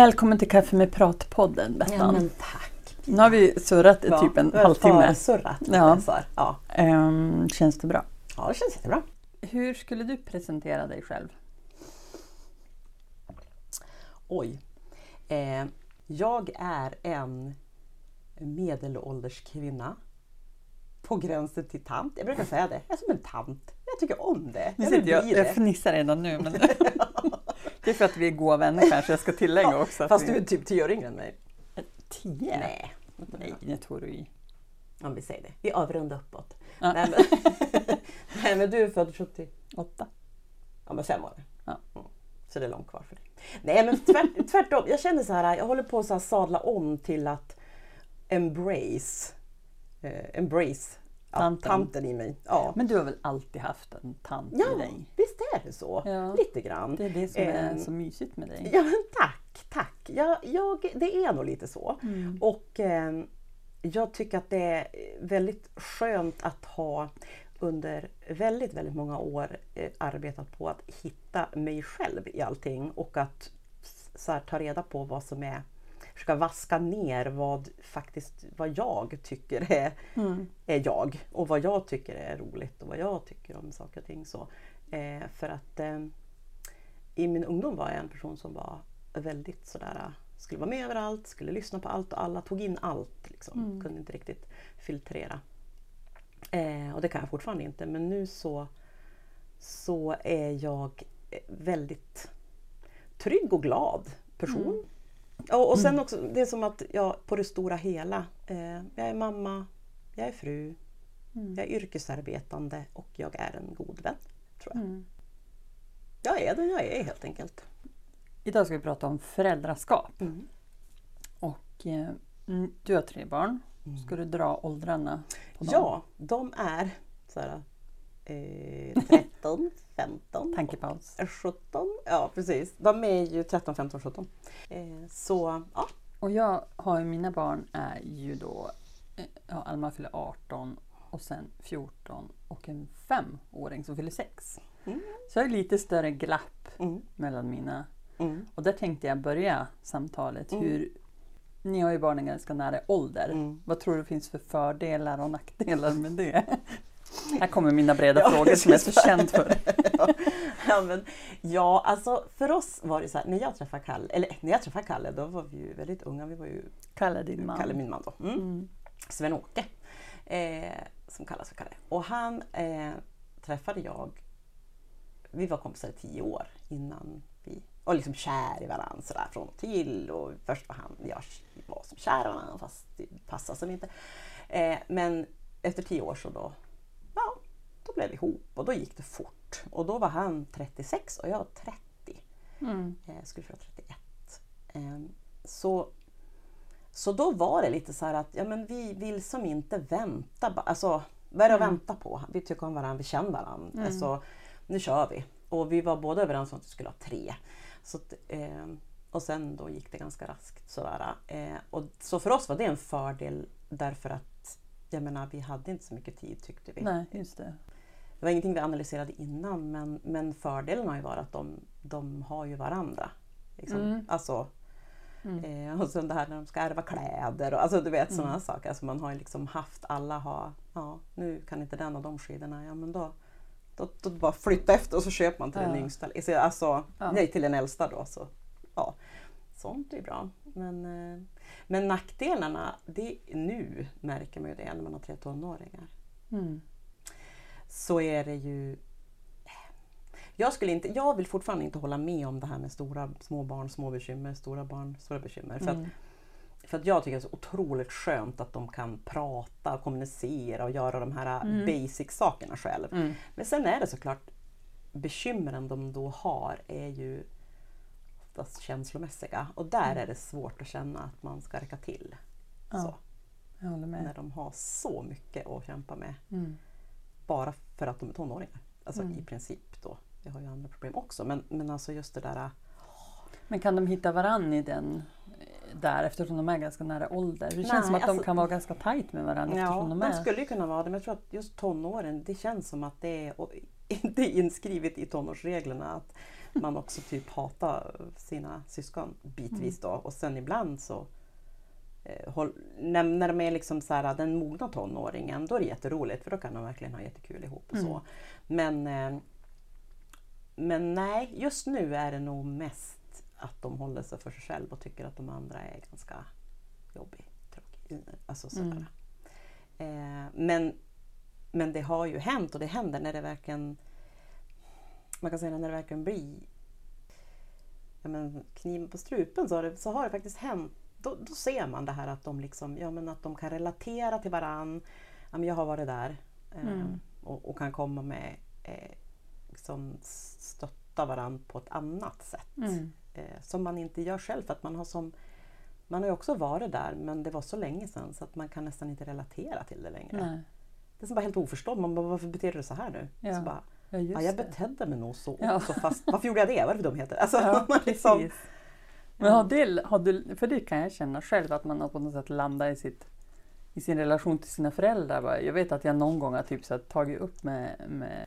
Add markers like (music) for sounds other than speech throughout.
Välkommen till Kaffe med prat-podden Bettan. Ja, tack. Nu har vi surrat i typ en halvtimme. surrat Ja. Ja. Ehm, känns det bra? ja, det känns jättebra. Hur skulle du presentera dig själv? Oj. Eh, jag är en medelålders kvinna. På gränsen till tant. Jag brukar säga det. Jag är som en tant. Jag tycker om det. Nu Jag sitter jag, jag fnissar redan nu. Men (laughs) (laughs) det är för att vi är goda vänner kanske jag ska tillägga också. Fast vi... du är typ tio år yngre än mig. Tio? Nej. Nej, det tror du i. Om vi säger det. Vi avrundar uppåt. Ja. Nej, men, (laughs) Nej men du är född 70. Åtta. Ja men fem år. Ja. Mm. Så det är långt kvar för dig. Nej men tvärt, (laughs) tvärtom. Jag känner så här, jag håller på att sadla om till att embrace, eh, embrace Tanten. tanten. i mig. Ja. Men du har väl alltid haft en tant ja, i dig? Visst är det så. Ja. Lite grann. Det är det som är Ehm, så mysigt med dig. Ja men tack, tack. Jag, jag, det är nog lite så. Mm. Och eh, jag tycker att det är väldigt skönt att ha under väldigt, väldigt många år eh, arbetat på att hitta mig själv i allting och att så här, ta reda på vad som är försöka vaska ner vad faktiskt vad jag tycker är, Mm. är jag och vad jag tycker är roligt och vad jag tycker om saker och ting. Så, eh, för att eh, i min ungdom var jag en person som var väldigt sådär, skulle vara med överallt, skulle lyssna på allt och alla, tog in allt. Liksom. Kunde inte riktigt filtrera. Eh, och det kan jag fortfarande inte men nu så, så är jag eh, väldigt trygg och glad person. Och, och sen också, det är som att jag på det stora hela, eh, jag är mamma, jag är fru, jag är yrkesarbetande och jag är en god vän. Tror jag. Mm. jag är den jag är helt enkelt. Idag ska vi prata om föräldraskap. Mm. Och eh, mm, du har tre barn. Ska du dra åldrarna på dem? Ja, de är så här, eh, 13, 15, (laughs) Tankepaus. 17. Ja precis, de är ju 13, 15, 17. Eh, så ja, Och jag har ju, mina barn är ju då, eh, ja, Alma fyller 18 och sen 14 och en femåring som fyller 6. Mm. Så jag har lite större glapp Mm. mellan mina. Mm. Och där tänkte jag börja samtalet. Hur, ni har ju barnen ganska nära ålder. Mm. Vad tror du finns för fördelar och nackdelar med det? (laughs) Här kommer mina breda Ja, frågor som jag är så känd för. (laughs) ja, men, ja, alltså för oss var det så här, när jag träffade Kalle, eller när jag träffade Kalle, då var vi ju väldigt unga. Vi var ju Kalle din man. Kalle, min man då. Mm. Mm. Sven-Åke, eh, som kallas för Kalle. Och han eh, träffade jag, vi var kompisar i tio år innan vi var liksom kär i varandra sådär från och till. Och först var han, jag var som kär i varandra fast det passade som inte. Eh, men efter tio år så då, ja, då blev vi ihop och då gick det fort. Och då var han 36 och jag 30. Mm. Eh, skulle fylla 31. Eh, så, så då var det lite så här att ja, men vi vill som inte vänta. Alltså, vad är det att vänta på? Vi tycker om varandra, vi känner varandra. Alltså, nu kör vi. Och vi var båda överens om att vi skulle ha tre. Så, att, eh, och sen då gick det ganska raskt. Sådär. Eh, och, så för oss var det en fördel därför att jag menar, vi hade inte så mycket tid tyckte vi. Nej, just det. Det var ingenting vi analyserade innan men, men fördelen har ju varit att de, de har ju varandra. Liksom. Mm. Alltså, eh, och sen det här när de ska ärva kläder och alltså, du vet sådana Mm. saker. Alltså, man har ju liksom haft, alla har, ja nu kan inte den och de skidorna, ja men då, då, då bara flytta efter och så köper man till den Ja. yngsta. Alltså, Alltså, Ja. nej till den äldsta då. Så, ja, sånt är bra. Men, eh, men nackdelarna, det, nu märker man ju det när man har tre tonåringar Mm. så är det ju... Jag, skulle inte, jag vill fortfarande inte hålla med om det här med stora, små barn, små bekymmer, stora barn, stora bekymmer. För, Mm. att, för att jag tycker det är så otroligt skönt att de kan prata, och kommunicera och göra de här basic-sakerna själv. Mm. Men sen är det såklart bekymren de då har är ju oftast känslomässiga och där är det svårt att känna att man ska räcka till. Ja. Så, Jag håller med. när de har så mycket att kämpa med Mm. bara för att de är tonåringar. Alltså Mm. i princip då. Vi har ju andra problem också men, men alltså just det där Men kan de hitta varann i den eh, där eftersom de är ganska nära ålder? Det känns Nej, som att de alltså- kan vara ganska tajt med varandra Ja, eftersom de de är... skulle ju kunna vara det men jag tror att just tonåren det känns som att det är det (laughs) är inskrivet i tonårsreglerna att man också typ hatar sina syskon bitvis då och sen ibland så eh, håll, när, när de är liksom så här, den mogna tonåringen då är det jätteroligt för då kan de verkligen ha jättekul ihop och så. Mm. Men, eh, men nej, just nu är det nog mest att de håller sig för sig själva och tycker att de andra är ganska jobbig, tråkig. Alltså sådär. Mm. Eh, men, men det har ju hänt och det händer när det verkligen man kan säga när det verkligen blir ja, men, kniven på strupen så har, det, så har det faktiskt hänt. Då, då ser man det här att de, liksom, ja, men att de kan relatera till varann. Ja, men jag har varit där eh, Mm. och, och kan komma med eh, liksom stötta varann på ett annat sätt. Mm. Eh, som man inte gör själv för att man har som man har ju också varit där men det var så länge sedan så att man kan nästan inte relatera till det längre. Nej. Det är som bara helt oförstått. Man bara, varför beter du dig så här nu? Ja, Så bara, Ja, ja, jag betedde mig nog så Ja. också fast varför gjorde jag det? Vad är det för dumheter? Alltså, Ja, (laughs) man liksom. Men har det, har du, för det kan jag känna själv att man har på något sätt landat i, sitt, i sin relation till sina föräldrar. Jag vet att jag någon gång har typ så tagit upp med, med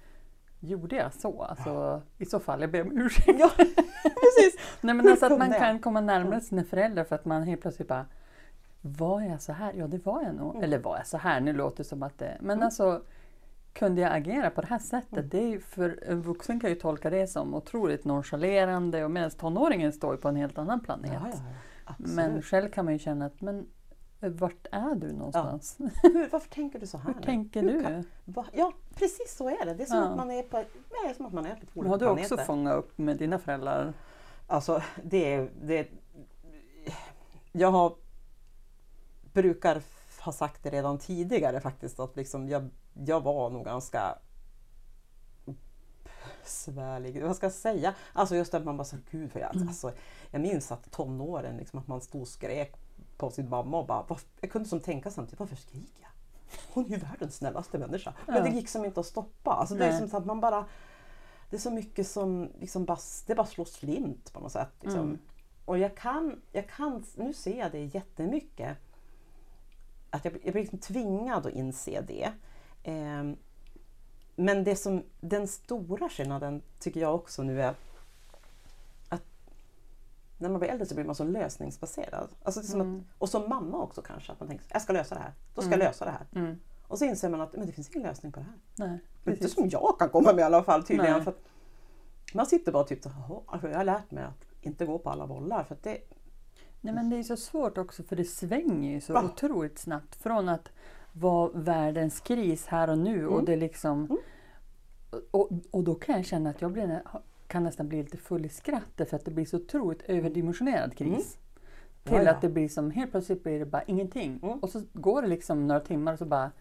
Gjorde jag så? Alltså, I så fall, jag ber om ursäkt. ja, (laughs) precis. (laughs) Nej, men alltså att man kan komma närmare sina föräldrar för att man helt plötsligt bara Var jag så här? Ja, det var jag nog. Mm. Eller var jag så här? Nu låter det som att det... Men Mm. alltså kunde jag agera på det här sättet? Mm. Det är för en vuxen kan ju tolka det som otroligt nonchalerande och medan tonåringen står på en helt annan planet. Ja, ja. Men själv kan man ju känna att men vart är du någonstans? (laughs) Hur, varför tänker du så här Hur nu? tänker Hur du? kan- Va? Ja, precis så är det. Det är som, Ja. att, man är på, nej, som att man är på två Men har olika du också planeter. fångat upp med dina föräldrar? Alltså, det är... Det, jag har, brukar ha sagt det redan tidigare faktiskt att liksom jag, jag var nog ganska svärlig. Vad ska jag säga? Alltså just att man bara så gud vad jag, alltså, jag minns att tonåren, liksom, att man stod och skrek på sin mamma och bara, "Varför-" jag kunde som tänka samtidigt, varför skriker jag? Hon är ju världens snällaste människa. Men Ja. det gick som inte att stoppa. Alltså, det är som så att man bara det är så mycket som liksom bara, det bara slår slint på något sätt. Liksom. Mm. Och jag kan, jag kan, nu ser jag det jättemycket. Att jag, jag blir liksom tvingad att inse det. Ehm, men det som, den stora skillnaden tycker jag också nu är när man blir äldre så blir man så lösningsbaserad. Alltså Mm. att, och som mamma också kanske, att man tänker jag ska lösa det här. Då ska Mm. jag lösa det här. Mm. Och så inser man att men det finns ingen lösning på det här. Nej, Inte som jag kan komma med i alla fall tydligen. Nej. För man sitter bara typ så här, "Jaha, alltså jag har lärt mig att inte gå på alla bollar. För det, Nej men det är så svårt också för det svänger ju så Ja. otroligt snabbt. Från att vara världens kris här och nu och Mm. det liksom... Mm. Och, och då kan jag känna att jag blir, kan nästan bli lite full i skratt för att det blir så otroligt överdimensionerad kris. Till Mm. Ja, ja. att det blir som, helt plötsligt blir det bara ingenting. Mm. Och så går det liksom några timmar och så bara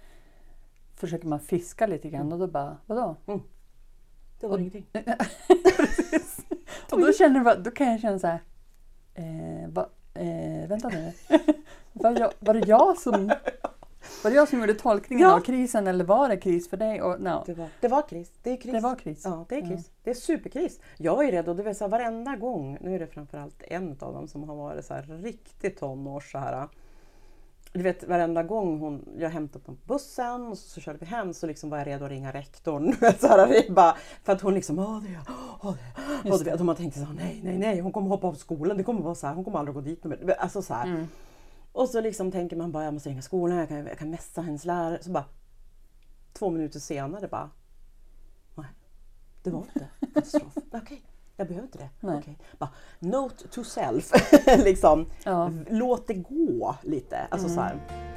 försöker man fiska lite grann Mm. och då bara, vadå? det var Och- ingenting. (laughs) Och då, känner jag, då kan jag känna så här, eh, va, eh, vänta nu. (laughs) var, jag, var det jag som var det jag som gjorde tolkningen Ja. av krisen eller var det kris för dig? Och, no, Det var, det var kris. Det är kris. det var kris. Ja, det är kris. Det är superkris. Jag är rädd och vet så här, varenda gång, nu är det framförallt en av dem som har varit så här riktigt tonårs så här. Du vet varenda gång hon, jag hämtade på bussen och så, så körde vi hem så liksom var jag redo att ringa rektorn. (laughs) Så här, det är bara, för att hon liksom, åh det är jag, åh det är jag." och man tänkte så här, nej, nej, nej, hon kommer hoppa av skolan, det kommer vara så här, hon kommer aldrig gå dit. Alltså så här. Mm. Och så liksom tänker man bara, jag måste ringa skolan, jag kan, jag kan messa hennes lärare. Så bara två minuter senare bara, nej, det var inte (laughs) katastrof. Okej, jag behöver inte det. Nej. Okej. Bara, note to self, (laughs) liksom. Ja. Låt det gå lite. Alltså så här.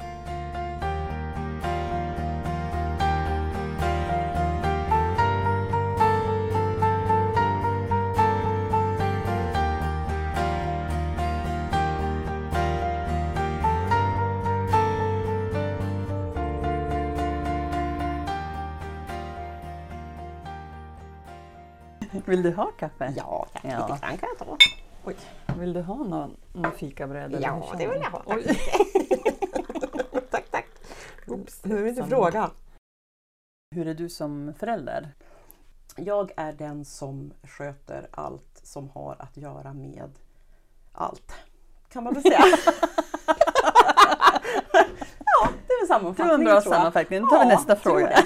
(laughs) Vill du ha kaffe? Ja, tack, Ja. lite grann kan jag ta. Oj. Vill du ha någon, någon hur Ja, det vill du? jag ha. Tack. (laughs) tack, tack. Oops, nu vill du Samma. fråga. Hur är du som förälder? Jag är den som sköter allt som har att göra med allt. Kan man väl säga. (laughs) ja, det är väl sammanfattningen bra tror jag. sammanfattning. Nu tar vi Ja, nästa fråga.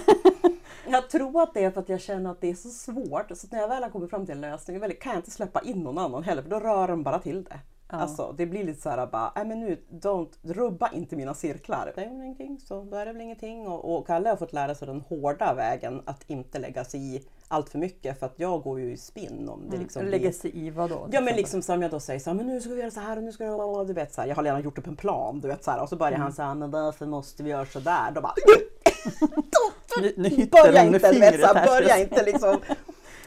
Jag tror att det är för att jag känner att det är så svårt. Så när jag väl har kommit fram till en lösning kan jag inte släppa in någon annan heller för då rör de bara till det. Ja. Alltså, det blir lite så här bara, nej men nu, don't, rubba inte mina cirklar. Det är väl ingenting, så då är det väl ingenting. Och, och Kalle har fått lära sig den hårda vägen att inte lägga sig i allt för mycket för att jag går ju i spinn om det liksom Lägga blir... sig i vad då? Ja men liksom som jag då säger så här, men nu ska vi göra så här och nu ska vi... Du vet så här, jag har redan gjort upp en plan. Du vet så här, och så börjar Mm. han så här, men varför måste vi göra så där? Då bara, (laughs) (laughs) Nu, nu börja inte, här. börja inte liksom,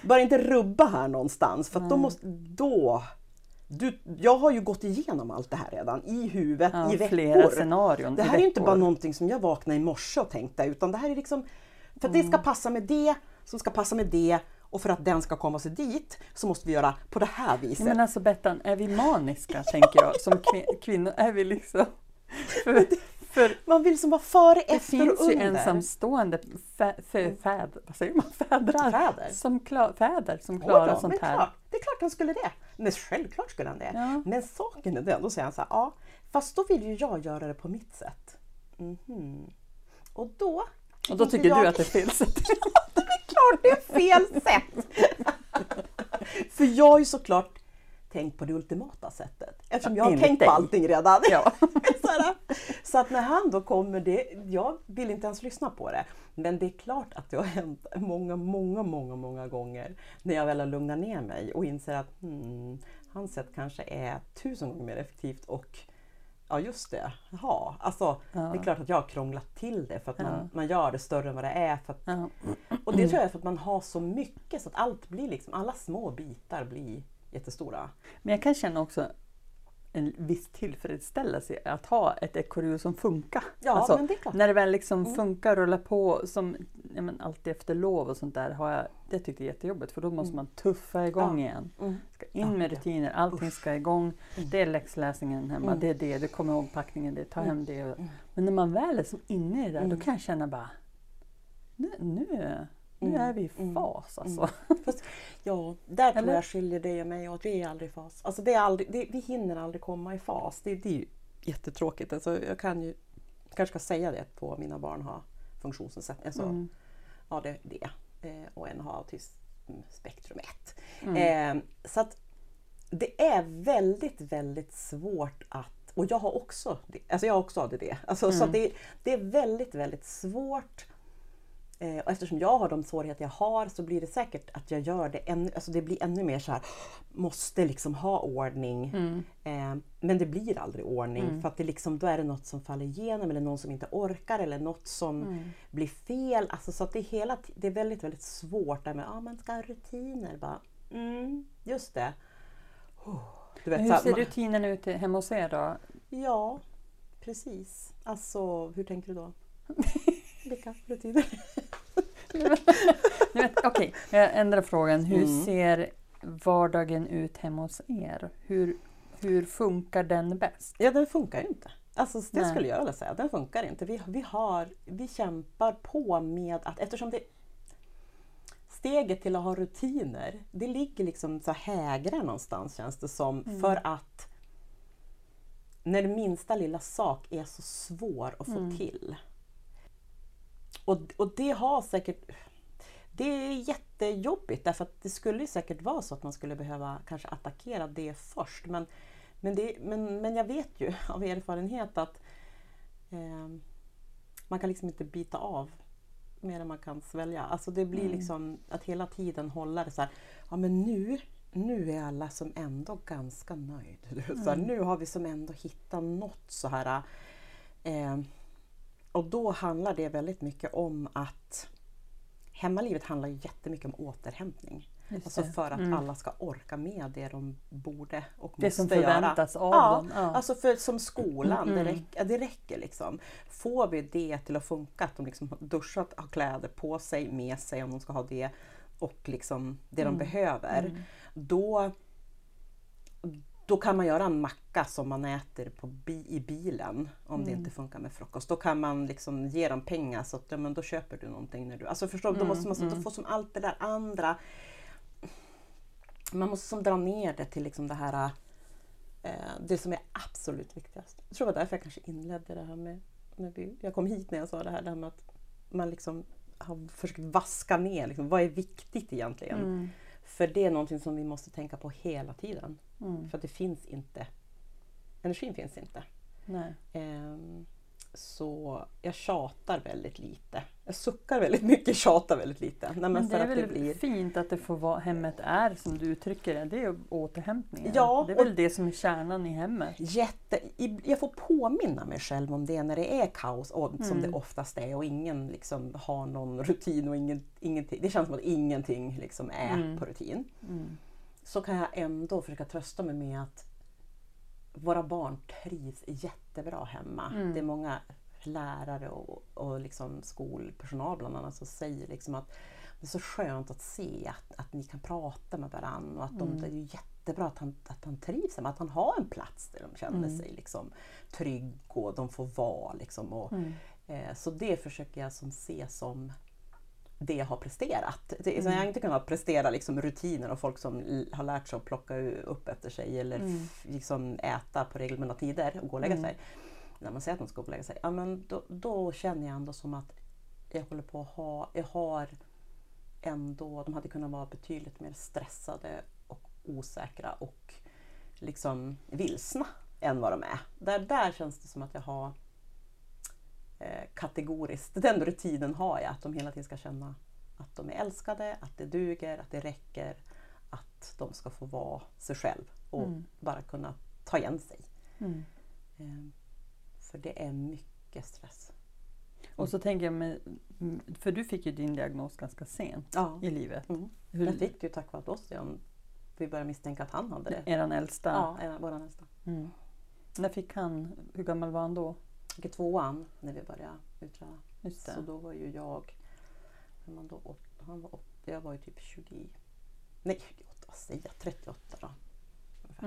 börja inte rubba här någonstans för att då måste, då du, jag har ju gått igenom allt det här redan i huvudet Ja, i flera veckor. scenarion Det här är inte bara någonting som jag vaknade i morse och tänkte utan det här är liksom för att det Mm. ska passa med det som ska passa med det och för att den ska komma sig dit så måste vi göra på det här viset. men alltså Bettan, är vi maniska tänker jag? Som kvin- kvinnor är vi liksom... (laughs) För, för Man vill som vara före, det efter finns och ju under. ensamstående fä, fä, fäd, vad säger man? Fädrar? Fäder. Som klar, fäder som klarar då, sånt här. Klart, det är klart han skulle det. Men självklart skulle han det. Ja. Men saken är den, då säger han så här, ja, fast då vill ju jag göra det på mitt sätt. Mhm. Och då... Och då tycker jag- du att det är fel sätt? (laughs) det är klart det är fel sätt! (laughs) För jag har ju såklart tänkt på det ultimata sättet. Eftersom jag har Enligt tänkt på allting redan. Ja. (laughs) så, att när han då kommer, det, jag vill inte ens lyssna på det. Men det är klart att det har hänt många, många, många, många gånger när jag väl har lugnat ner mig och inser att hmm, hans sätt kanske är tusen gånger mer effektivt och Ja just det, jaha. Alltså, Det är klart att jag har krånglat till det för att man, man gör det större än vad det är. För att, Ja. och det tror jag är för att man har så mycket så att allt blir liksom, alla små bitar blir jättestora. Men jag kan känna också en viss tillfredsställelse att ha ett ekorrhjul som funkar. Ja, men det är klart. När det väl liksom funkar, rullar på som ja, men alltid efter lov och sånt där. Har jag, det tyckte jag är jättejobbigt för då måste man tuffa igång Ja. igen. Mm. Ska in med rutiner, allting ska igång. Det är läxläsningen hemma, Mm. det är det, du kommer ihåg packningen, det, ta hem det. Men när man väl är som inne i det där, Mm. då kan jag känna bara nu, nu, nu Mm. är vi i fas alltså. Fast, ja, där tror Eller? jag skiljer dig och mig åt. Vi är aldrig i fas. Alltså det är aldrig, det, vi hinner aldrig komma i fas. Det, det är ju jättetråkigt. Alltså jag kan ju, kanske ska säga det av mina barn har funktionsnedsättning. Alltså, Mm. ADD eh, och en har autismspektrum 1. Mm. Eh, så att det är väldigt, väldigt svårt att, och jag har också, det- alltså jag har också ADD. Alltså, Så Mm. att det, det är väldigt, väldigt svårt och eftersom jag har de svårigheter jag har så blir det säkert att jag gör det ännu, alltså det blir ännu mer så här, måste liksom ha ordning. Mm. Eh, men det blir aldrig ordning för att det liksom, då är det något som faller igenom eller någon som inte orkar eller något som Mm. blir fel. Alltså, så att det, är hela, det är väldigt, väldigt svårt där med att ah, man ska ha rutiner. Bara, mm, just det. Oh, vet, hur ser man- rutinen ut hemma hos er då? Ja, precis. Alltså, hur tänker du då? (laughs) Vilka rutiner? (laughs) Okej, jag ändrar frågan. Hur Mm. ser vardagen ut hemma hos er? Hur, hur funkar den bäst? Ja, den funkar ju inte. Alltså, det Nej. skulle jag vilja säga. Den funkar inte. Vi, vi, har, vi kämpar på med att eftersom det steget till att ha rutiner, det ligger liksom så här hägrar någonstans känns det som. För att när minsta lilla sak är så svår att få till. Och, och det har säkert det är jättejobbigt därför att det skulle ju säkert vara så att man skulle behöva kanske attackera det först. Men, men, det, men, men jag vet ju (laughs) av erfarenhet att eh, man kan liksom inte bita av mer än man kan svälja. Alltså det blir liksom att hela tiden hålla det så här, ja men nu, nu är alla som ändå ganska. (laughs) Du vet, Så här, nu har vi som ändå hittat något så här. Eh, och då handlar det väldigt mycket om att Hemmalivet handlar jättemycket om återhämtning. Just Alltså det. för att Mm. alla ska orka med det de borde och Det som måste göra. förväntas av ja, dem. Ja. Alltså för, som skolan, Mm. det, räcker, det räcker liksom. Får vi det till att funka, att de liksom har duschat, har kläder på sig, med sig om de ska ha det och liksom det Mm. de behöver. Då, då kan man göra en macka som man äter på bi, i bilen om det Mm. inte funkar med frukost. Då kan man liksom ge dem pengar så att ja, men då köper du någonting. När du, alltså förstår, du? Mm, Då måste man då få som allt det där andra. Man måste som dra ner det till liksom det här eh, det som är absolut viktigast. Jag tror det var därför jag kanske inledde det här med, när vi, jag kom hit när jag sa det här, det här med att man liksom har försökt vaska ner, liksom, vad är viktigt egentligen? Mm. För det är någonting som vi måste tänka på hela tiden. Mm. För att det finns inte, energin finns inte. Nej. Så jag tjatar väldigt lite. Jag suckar väldigt mycket, tjatar väldigt lite. Nej, men Men det är väl det blir... fint att det får vara, hemmet är som du uttrycker det. Det är återhämtningen. Ja, det är väl det som är kärnan i hemmet. Jätte, jag får påminna mig själv om det när det är kaos, och, som Mm. det oftast är och ingen liksom har någon rutin och ingen, ingenting. Det känns som att ingenting liksom är Mm. på rutin. Mm. Så kan jag ändå försöka trösta mig med att våra barn trivs jättebra hemma. Mm. Det är många lärare och, och liksom skolpersonal bland annat som säger liksom att det är så skönt att se att, att ni kan prata med varandra och att de, Mm. det är ju jättebra att han, att han trivs hemma, att han har en plats där de känner Mm. sig liksom trygg och de får vara. Liksom och, Mm. eh, så det försöker jag som se som det jag har presterat. Det, Mm. jag har inte kunnat prestera liksom rutiner och folk som har lärt sig att plocka upp efter sig eller Mm. liksom äta på regelbundna tider och gå och lägga Mm. sig. När man säger att de ska gå och lägga sig, ja, men då, då känner jag ändå som att jag håller på att ha, jag har ändå, de hade kunnat vara betydligt mer stressade och osäkra och liksom vilsna än vad de är. Där, där känns det som att jag har eh, kategoriskt, den rutinen har jag, att de hela tiden ska känna att de är älskade, att det duger, att det räcker, att de ska få vara sig själv och Mm. bara kunna ta igen sig. Mm. Eh, för det är mycket stress. Och så tänker jag, med, för du fick ju din diagnos ganska sent Ja. i livet. Mm. Hur, Jag fick det ju tack vare Ossian, vi började misstänka att han hade det. Eran äldsta. Ja, vår nästa. Mm. När fick han, hur gammal var han då? Gick i tvåan när vi började utreda. Så då var ju jag, man då, åt- han var åt, jag var ju typ 20, nej 28, vad säger jag, 38 då.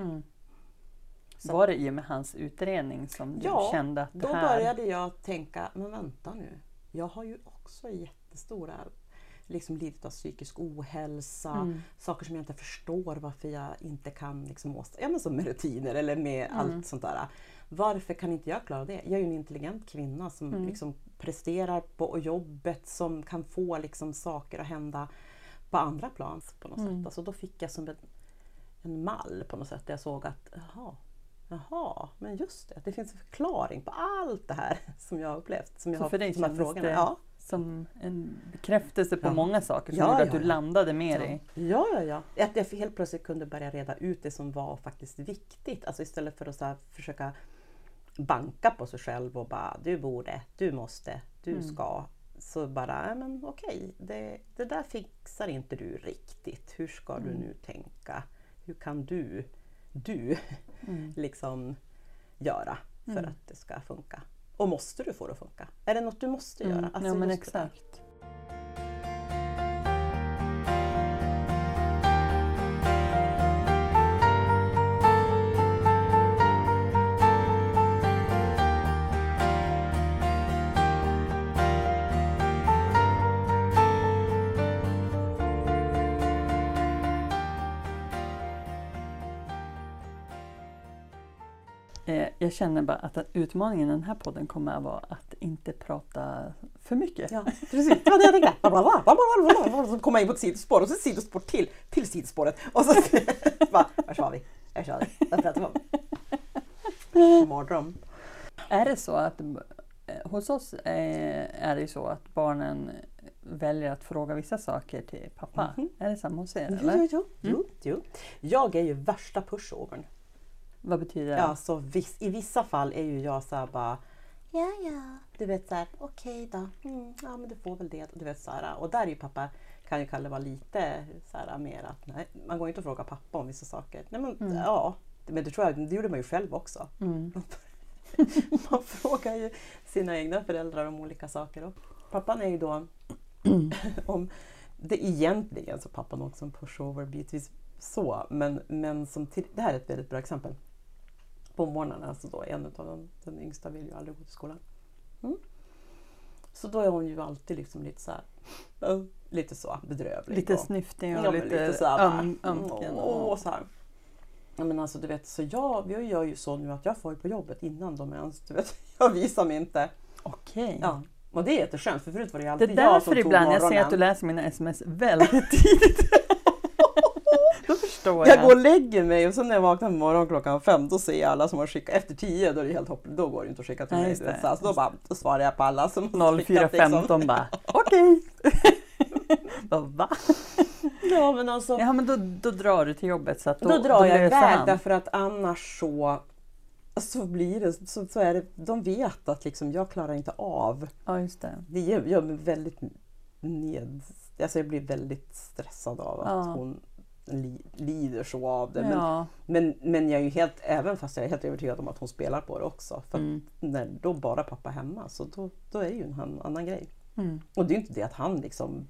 Mm. Så- Var det i och med hans utredning som du Ja, kände att det Då här... började jag tänka, men vänta nu. Jag har ju också jättestora liksom lidit av psykisk ohälsa, Mm. saker som jag inte förstår varför jag inte kan liksom åstadkomma, ja men som med rutiner eller med Mm. allt sånt där. Varför kan inte jag klara det? Jag är ju en intelligent kvinna som Mm. liksom presterar på jobbet, som kan få liksom saker att hända på andra plan på något Mm. sätt. Alltså då fick jag som en, en mall på något sätt där jag såg att jaha, jaha, men just det, det finns en förklaring på allt det här (laughs) som jag har upplevt. Som jag Så har, för dig kändes det Ja. Som en bekräftelse på Ja. många saker som Ja, gjorde ja, att du ja. landade mer Ja. i... ja, ja, ja. Att jag helt plötsligt kunde börja reda ut det som var faktiskt viktigt. Alltså istället för att så försöka banka på sig själv och bara du borde, du måste, du Mm. ska. Så bara, ja, men okej, det, det där fixar inte du riktigt. Hur ska du Mm. nu tänka? Hur kan du, du Mm. (laughs) liksom göra för Mm. att det ska funka? Och måste du få det att funka? Är det något du måste Mm. göra? Alltså ja men där. exakt. Jag känner bara att utmaningen i den här podden kommer att vara att inte prata för mycket. Ja, (laughs) precis. Det var det jag tänkte. Så kommer jag in på ett sidospår och så ett sidospår till, till sidospåret. Och så (laughs) bara, vars var vi? Jag kör det. Vad pratar vi om? Mardröm. Är det så att eh, hos oss eh, är det ju så att barnen väljer att fråga vissa saker till pappa? Mhm. Är det samma hos er? Eller? jo, jo, jo, jo. Jag är ju värsta pushovern. Vad betyder det? Ja, så viss, I vissa fall är ju jag så här bara Ja, ja. Du vet så här, okej då. Mm, ja, men du får väl det. Du vet så här. Och där är ju pappa, kan ju Kalle vara lite så här mer att nej, man går inte och frågar pappa om vissa saker. Nej, men Mm. ja. Men det tror jag, det gjorde man ju själv också. Mm. Man (laughs) frågar ju sina egna föräldrar om olika saker. Och pappan är ju då, (clears throat) om det egentligen så pappan också en pushover bitvis så, men, men som till, det här är ett väldigt bra exempel. På morgnarna, alltså då, en av dem, den yngsta vill ju aldrig gå till skolan. Mm. Så då är hon ju alltid liksom lite så här, lite så bedrövlig. Lite och- snyftig Ja, och men lite, lite så här öm, ömken. Åh, och- så här. Ja, men alltså, du vet, så jag, jag gör ju så nu att jag får på jobbet innan de ens, du vet, (laughs) jag visar mig inte. Okej. Ja, Och det är jätteskönt för förut var det Det är alltid jag som därför tog ibland jag ser morgonen. att du läser mina sms väldigt (laughs) tidigt. Då förstår jag. Jag går och lägger mig och sen när jag vaknar på morgonen klockan fem då ser jag alla som har skickat. Efter tio då är det helt hopplöst. Då går det inte att skicka till mig. det. Så alltså, då, bara, då svarar jag på alla som har skickat, liksom. 04.15 bara (laughs) okej. (laughs) Va? Ja men alltså. Ja men då, då drar du till jobbet så att då, Då drar jag löser iväg därför att annars så så blir det, så, så är det, de vet att liksom, jag klarar inte av. Ja just det. Det gör, gör mig väldigt ned, alltså jag blir väldigt stressad av att Ja. hon li, lider så av det. Men, Ja. men, men jag är ju helt, även fast jag är helt övertygad om att hon spelar på det också. För Mm. när då bara pappa är hemma så då, då är det ju en annan, grej. Mm. Och det är ju inte det att han liksom...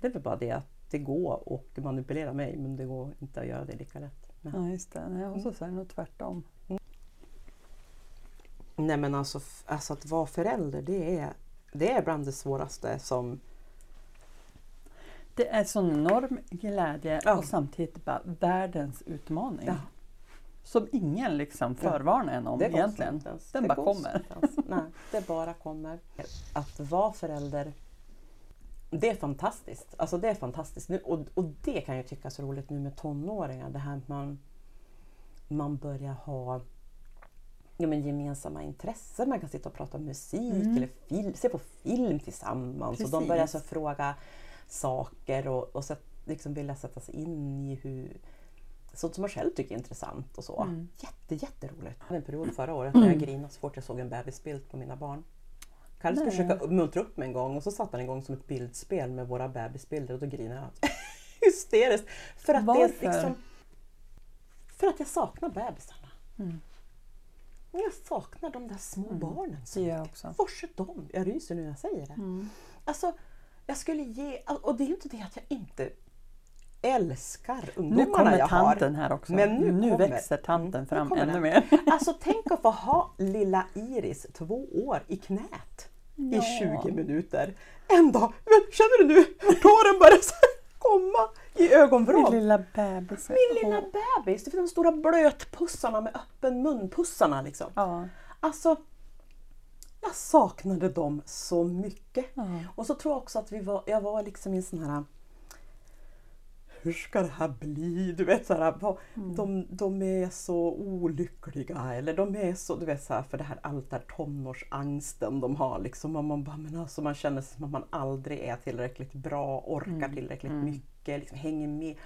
Det är väl bara det att det går att manipulera mig men det går inte att göra det lika lätt. Men, ja just det. Nej, och så är det nog tvärtom. Nej men alltså, alltså att vara förälder det är, det är bland det svåraste som... Det är sån enorm glädje Ja. och samtidigt bara världens utmaning. Ja. Som ingen liksom förvarnar en om egentligen. Den Det bara kommer. Nej, det bara kommer. Att vara förälder, det är fantastiskt. Alltså det är fantastiskt. Nu, och, och det kan jag tycka är så roligt nu med tonåringar. Det här att man, man börjar ha ja, men gemensamma intressen. Man kan sitta och prata om musik Mm. eller film, se på film tillsammans. Och de Precis. börjar så fråga saker och, och så, liksom vilja sätta sig in i hur sånt som man själv tycker är intressant och så. Mm. Jätte, jätteroligt. Jag hade en period förra året när jag grinade så fort jag såg en bebisbild på mina barn. Kalle skulle försöka muntra upp mig en gång och så satte han igång som ett bildspel med våra bebisbilder och då grinade jag (laughs) hysteriskt. För att det Varför? är liksom... För att jag saknar bebisarna. Mm. Jag saknar de där små barnen så Det mycket. också. Var är de? Jag ryser nu när jag säger det. Mm. Alltså, jag skulle ge... Och det är ju inte det att jag inte älskar Nu ungdomarna kommer jag har. tanten här också. Men nu kommer- växer tanten fram nu kommer ännu mer. (laughs) Alltså tänk att få ha lilla Iris, två år, i knät Ja. i 20 minuter. En dag, men känner du nu hur tåren börjar komma i Min ögonvrån? lilla bebis. Min lilla bebis, det finns de stora blötpussarna med öppen munpussarna liksom. Ja. Alltså, jag saknade dem så mycket. ja. Och så tror jag också att vi var, jag var liksom i en sån här hur ska det här bli? Du vet så här, vad, de, de är så olyckliga eller de är så, du vet så här, för det här allt där tonårsangsten de har liksom. Och man bara, men alltså man känner som att man aldrig är tillräckligt bra, orkar tillräckligt mycket, liksom hänger med.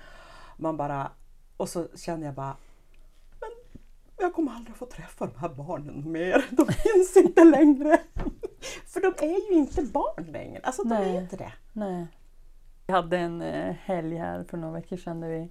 Man bara, och så känner jag bara, jag kommer aldrig få träffa de här barnen mer. De finns inte längre. För de är ju inte barn längre. Alltså de Nej. är inte det. Nej. Vi hade en eh, helg här för några veckor sedan där vi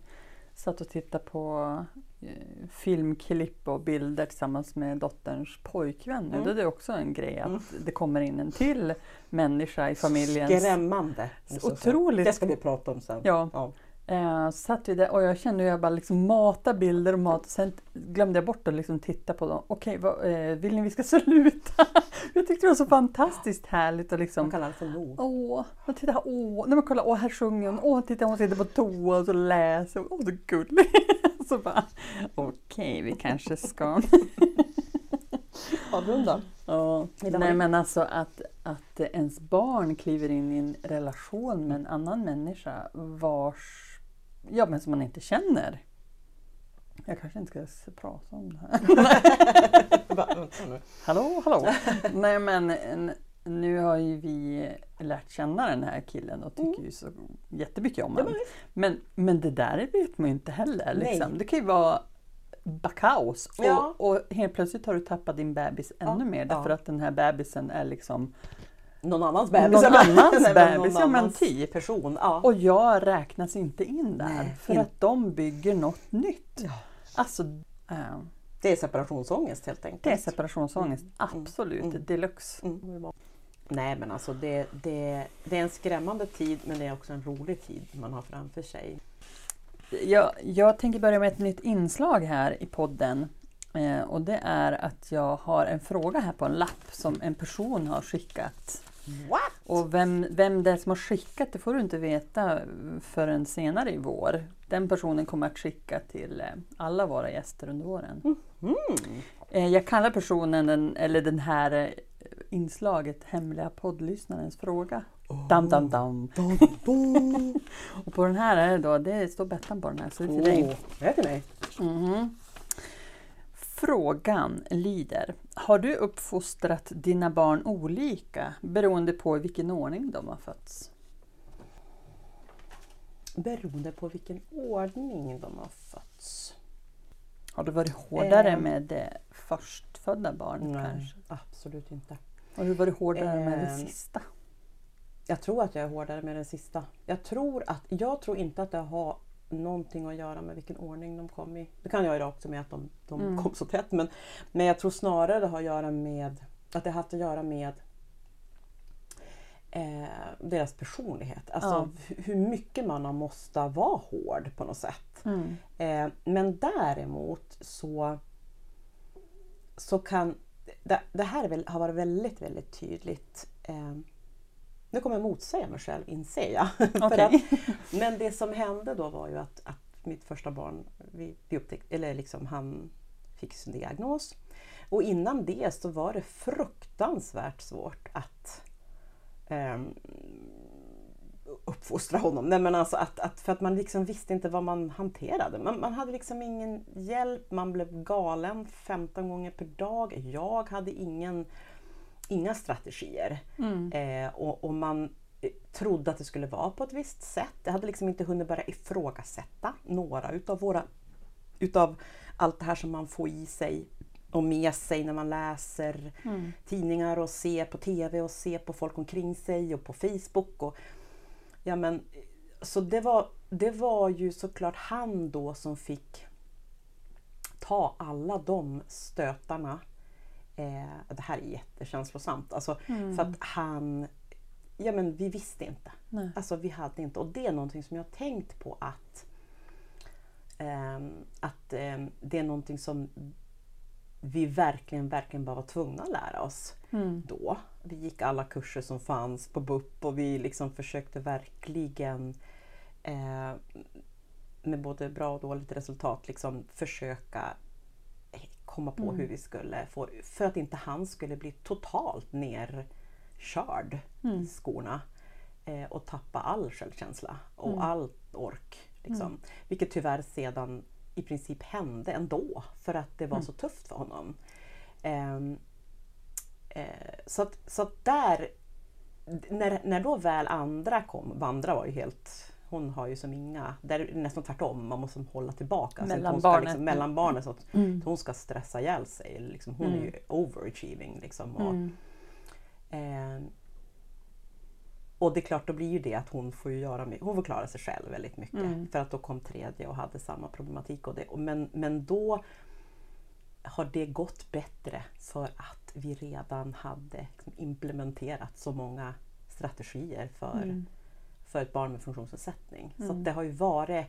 satt och tittade på eh, filmklipp och bilder tillsammans med dotterns pojkvän. Mm. Det är också en grej att det kommer in en till människa i familjen. Skrämmande. säga. Otroligt. Det ska vi prata om sen. Ja. Ja. Eh, satt vi där och jag kände hur jag bara liksom mata bilder och mat. Sen glömde jag bort att liksom titta på dem. Okej, vad, eh, vill ni vi ska (laughs) sluta? jag tyckte det var så fantastiskt härligt och liksom Man kallar det för nog. Åh, men titta, åh, nej men kolla, åh här sjunger hon, åh titta hon sitter på toa och så läser åh så gullig. (laughs) så bara, okej vi kanske ska. Avrunda. Ja. Nej men alltså att, att ens barn kliver in i en relation med en annan människa vars, ja men som man inte känner. Jag kanske inte ska prata om det här. (laughs) Hallå, hallå! (laughs) Nej men nu har ju vi lärt känna den här killen och tycker ju så jättemycket om Ja, honom. men Men, det där vet man ju inte heller. Liksom. Nej. Det kan ju vara bara kaos. Ja. Och, och helt plötsligt har du tappat din bebis ännu mer därför ja. att den här bebisen är liksom... Någon annans bebis. Någon annans (laughs) Nej, men bebis, någon ja, men typ. person. Ja. Och jag räknas inte in där. Nej, för in- att de bygger något nytt. Ja. Alltså, äh, Det är separationsångest helt enkelt. det är separationsångest. Mm, Absolut, mm. deluxe. Mm. Nej men alltså det, det, det är en skrämmande tid men det är också en rolig tid man har framför sig. Jag, jag tänker börja med ett nytt inslag här i podden. Eh, och det är att jag har en fråga här på en lapp som en person har skickat. What? Och vem, vem det är som har skickat det får du inte veta förrän senare i vår. Den personen kommer att skicka till eh, alla våra gäster under våren. Mm. Jag kallar personen, den, eller den här eh, inslaget Hemliga poddlyssnarens fråga. Oh. Dam, dam, dam. Dum, dum. (laughs) Och på den här är det då, det står Bettan på den här, så det är till dig. Åh, är det till mig? Mhm. Frågan lyder, har du uppfostrat dina barn olika beroende på i vilken ordning de har fötts? Beroende på vilken ordning de har fötts. Har du varit hårdare Eh. med det förstfödda barnet Nej, kanske? absolut inte. Har du varit hårdare med det Eh. sista? Jag tror att jag är hårdare med den sista. Jag tror, att, jag tror inte att det har någonting att göra med vilken ordning de kom i. Det kan jag göra också med att de, de Mm. kom så tätt. Men, men jag tror snarare det har att göra med att det har haft att göra med eh, deras personlighet. Alltså Ja. hu- hur mycket man har måste vara hård på något sätt. Mm. Eh, men däremot så, så kan... Det, det här väl, har varit väldigt, väldigt tydligt. Eh, nu kommer jag motsäga mig själv inser jag. (laughs) Okej. att, men det som hände då var ju att, att mitt första barn, vi, vi upptäckte, eller liksom han fick sin diagnos. Och innan det så var det fruktansvärt svårt att ehm, uppfostra honom. Nej, men alltså att, att, för att man liksom visste inte vad man hanterade. Man, man hade liksom ingen hjälp, man blev galen 15 gånger per dag. Jag hade ingen, inga strategier. Mm. Eh, och, och man eh, trodde att det skulle vara på ett visst sätt. Jag hade liksom inte hunnit börja ifrågasätta några utav våra utav allt det här som man får i sig och med sig när man läser Mm. tidningar och ser på TV och ser på folk omkring sig och på Facebook. Och, ja, men, så det var, det var ju såklart han då som fick ta alla de stötarna. Eh, det här är jättekänslosamt. Alltså, Mm. För att han, ja men vi visste inte. Nej. Alltså vi hade inte, och det är någonting som jag tänkt på att, ehm, att ehm, det är någonting som vi verkligen, verkligen bara var tvungna att lära oss Mm. då. Vi gick alla kurser som fanns på BUP och vi liksom försökte verkligen eh, med både bra och dåligt resultat liksom försöka komma på Mm. hur vi skulle få, för att inte han skulle bli totalt nerkörd Mm. i skorna eh, och tappa all självkänsla och Mm. all ork. Liksom. Vilket tyvärr sedan i princip hände ändå för att det var Mm. så tufft för honom. Ehm, eh, så, att, så att där, när, när då väl andra kom, Vandra var ju helt hon har ju som inga, där är det nästan tvärtom, man måste hålla tillbaka. Mellan hon ska barnet. Liksom, mellan barnen så att Mm. hon ska stressa ihjäl sig. Liksom, hon är Mm. ju overachieving. Liksom, och, Mm. Eh, och det är klart, då blir ju det att hon får ju göra. Hon får klara sig själv väldigt mycket. Mm. För att då kom tredje och hade samma problematik. Och det, och men, men då har det gått bättre för att vi redan hade liksom implementerat så många strategier för, Mm. För ett barn med funktionsnedsättning. Så Mm. att det har ju varit,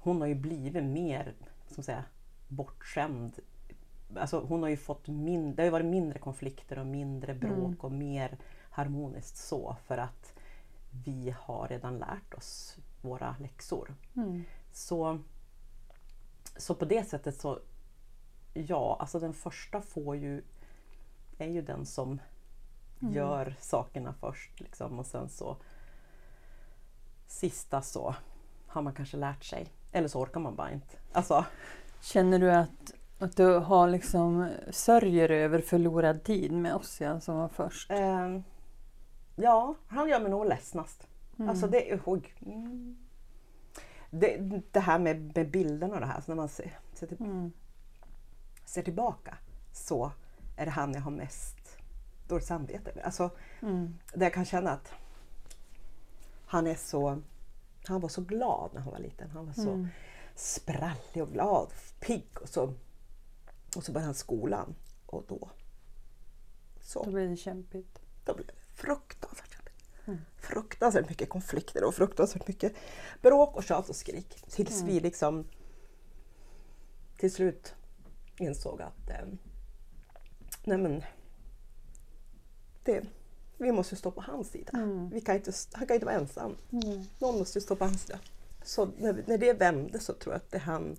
hon har ju blivit mer som säga, bortskämd. Alltså hon har ju fått mindre, det har ju varit mindre konflikter och mindre bråk Mm. och mer harmoniskt så för att vi har redan lärt oss våra läxor. Mm. Så, så på det sättet så, ja, alltså den första får ju, är ju den som Mm. gör sakerna först liksom, och sen så sista så har man kanske lärt sig. Eller så orkar man bara inte. Alltså, Känner du att, att du har liksom sörjer över förlorad tid med Ossian som var först? eh, ja, han gör mig nog ledsnast. Mm. Alltså det oj, mm. det, det här med, med bilderna och det här, så när man ser, ser, till, Mm. ser tillbaka så är det han jag har mest dåligt samvete med. Alltså, Mm. där jag kan känna att han är så han var så glad när han var liten. Han var så Mm. sprallig och glad, pigg och så, och så började han skolan och då så Då blir det kämpigt. då blev det fruktansvärt jobbigt. Mm. Fruktansvärt mycket konflikter och fruktansvärt mycket bråk och tjat och skrik. Tills Mm. vi liksom till slut insåg att eh, nej men, det, vi måste stå på hans sida. Mm. Vi kan inte, han kan inte vara ensam. Mm. Någon måste stå på hans sida. Så när, när det vände så tror jag att det han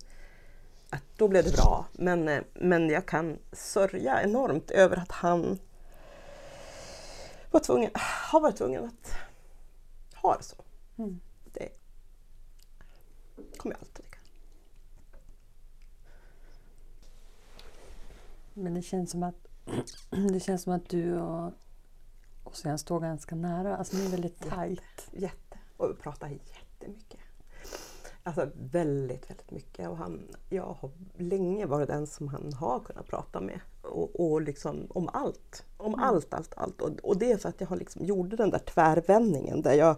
att då blev det bra. Men, eh, men jag kan sörja enormt över att han var tvungen, har varit tvungen att ha det så. Mm. Det kommer jag alltid tycka. Men det känns som att (clears throat) det känns som att du och Ossian står ganska nära. Alltså ni är väldigt tajt. Jätte. Och vi pratar jättemycket. Alltså väldigt, väldigt mycket. Och han, jag har länge varit den som han har kunnat prata med. Och, och liksom om allt. Om Mm. allt, allt, allt. Och, och det är för att jag har liksom gjorde den där tvärvändningen där jag,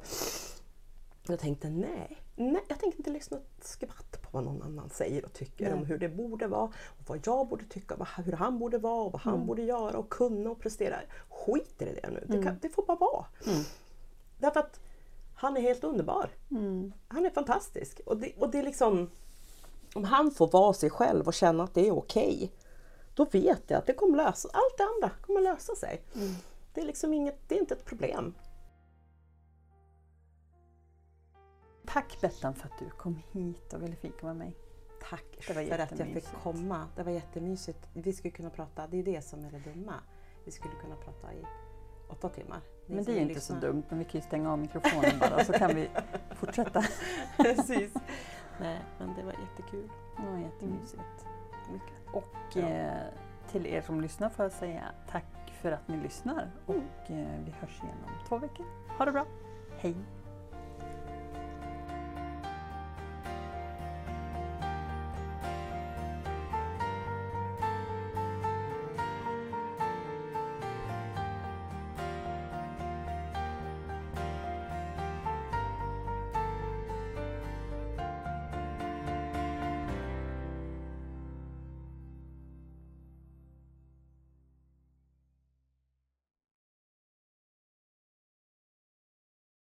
jag tänkte nej, nej, jag tänker inte lyssna ett skvatt på vad någon annan säger och tycker Nej. om hur det borde vara. Och vad jag borde tycka, vad, hur han borde vara och vad han Mm. borde göra och kunna och prestera. Skit i det nu, det, Mm. kan, det får bara vara. Mm. Därför att han är helt underbar. Mm. Han är fantastisk. Och det, och det är liksom, om han får vara sig själv och känna att det är okej, då vet jag att det kommer lösa Allt det andra kommer lösa sig. Mm. Det är liksom inget, det är inte ett problem. Tack Bettan för att du kom hit och ville fika med mig. Tack för att jag fick komma. Det var jättemysigt. Vi skulle kunna prata, det är det som är det dumma. Vi skulle kunna prata i åtta timmar. Ni Men det är inte så lyssna. dumt, men vi kan ju stänga av mikrofonen (laughs) bara så kan vi fortsätta. (laughs) Precis. Nej, men det var jättekul. Det var jättemysigt. Mycket. Och eh, till er som lyssnar får jag säga tack för att ni lyssnar Mm. och eh, vi hörs igen om två veckor. Ha det bra! Hej!